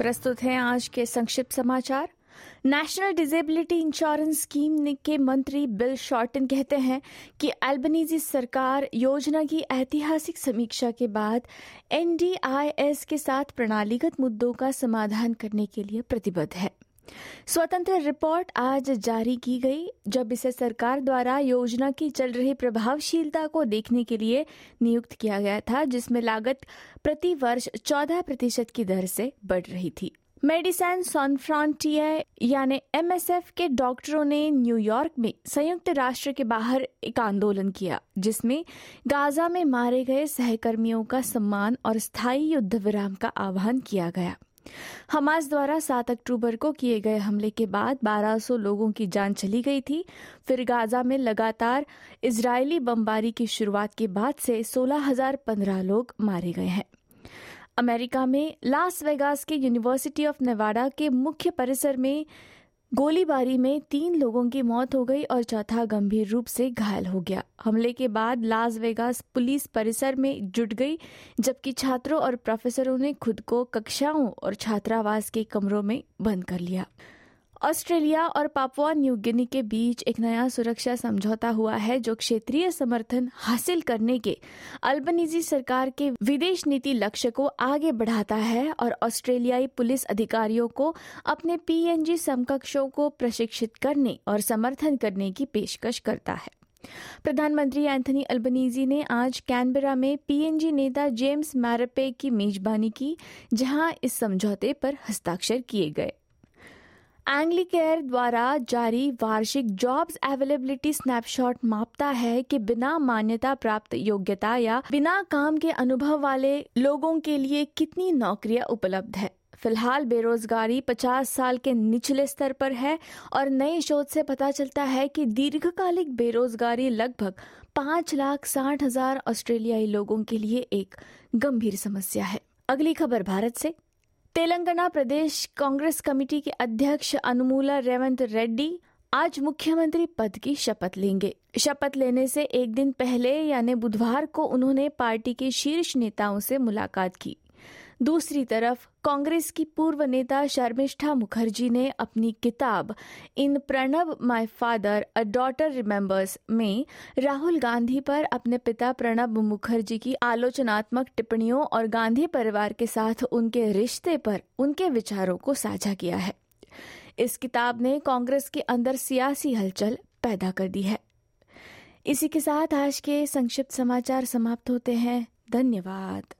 प्रस्तुत हैं आज के संक्षिप्त समाचार। नेशनल डिजेबिलिटी इंश्योरेंस स्कीम के मंत्री बिल शॉर्टन कहते हैं कि अल्बनीजी सरकार योजना की ऐतिहासिक समीक्षा के बाद एनडीआईएस के साथ प्रणालीगत मुद्दों का समाधान करने के लिए प्रतिबद्ध है। स्वतंत्र रिपोर्ट आज जारी की गई, जब इसे सरकार द्वारा योजना की चल रही प्रभावशीलता को देखने के लिए नियुक्त किया गया था, जिसमें लागत प्रति वर्ष 14 प्रतिशत की दर से बढ़ रही थी। मेडिसन सॉन फ्रंटियर यानी एमएसएफ के डॉक्टरों ने न्यूयॉर्क में संयुक्त राष्ट्र के बाहर एक आंदोलन किया, जिसमें गाजा में मारे गए सहकर्मियों का सम्मान और स्थायी युद्ध विराम का आह्वान किया गया। हमास द्वारा 7 अक्टूबर को किए गए हमले के बाद 1200 लोगों की जान चली गई थी। फिर गाजा में लगातार इजरायली बमबारी की शुरुआत के बाद से 16,015 लोग मारे गए हैं। अमेरिका में लास वेगास के यूनिवर्सिटी ऑफ़ नेवाडा के मुख्य परिसर में गोलीबारी में तीन लोगों की मौत हो गई और चौथा गंभीर रूप से घायल हो गया। हमले के बाद लास वेगास पुलिस परिसर में जुट गई, जबकि छात्रों और प्रोफेसरों ने खुद को कक्षाओं और छात्रावास के कमरों में बंद कर लिया। ऑस्ट्रेलिया और पापुआ न्यू गिनी के बीच एक नया सुरक्षा समझौता हुआ है, जो क्षेत्रीय समर्थन हासिल करने के अल्बनीजी सरकार के विदेश नीति लक्ष्य को आगे बढ़ाता है और ऑस्ट्रेलियाई पुलिस अधिकारियों को अपने पीएनजी समकक्षों को प्रशिक्षित करने और समर्थन करने की पेशकश करता है। प्रधानमंत्री एंथनी अल्बनीजी ने आज कैनबरा में पीएनजी नेता जेम्स मैरपे की मेजबानी की, जहाँ इस समझौते पर हस्ताक्षर किए गए। एंग्लिकेयर द्वारा जारी वार्षिक जॉब्स अवेलेबिलिटी स्नैपशॉट मापता है कि बिना मान्यता प्राप्त योग्यता या बिना काम के अनुभव वाले लोगों के लिए कितनी नौकरियाँ उपलब्ध है? फ़िलहाल बेरोजगारी 50 साल के निचले स्तर पर है और नए शोध से पता चलता है कि दीर्घकालिक बेरोजगारी लगभग पाँच लाख साठ हज़ार ऑस्ट्रेलियाई लोगों के लिए एक गंभीर समस्या है। अगली खबर भारत से। तेलंगाना प्रदेश कांग्रेस कमेटी के अध्यक्ष अनुमूला रेवंत रेड्डी आज मुख्यमंत्री पद की शपथ लेंगे। शपथ लेने से एक दिन पहले यानी बुधवार को उन्होंने पार्टी के शीर्ष नेताओं से मुलाकात की। दूसरी तरफ़, कांग्रेस की पूर्व नेता शर्मिष्ठा मुखर्जी ने अपनी किताब, in Pranab my father, a daughter remembers में राहुल गांधी पर अपने पिता प्रणब मुखर्जी की आलोचनात्मक टिप्पणियों और गांधी परिवार के साथ उनके रिश्ते पर उनके विचारों को साझा किया है। इस किताब ने कांग्रेस के अंदर सियासी हलचल पैदा कर दी है। इसी के साथ आज के संक्षिप्त समाचार समाप्त होते हैं। धन्यवाद।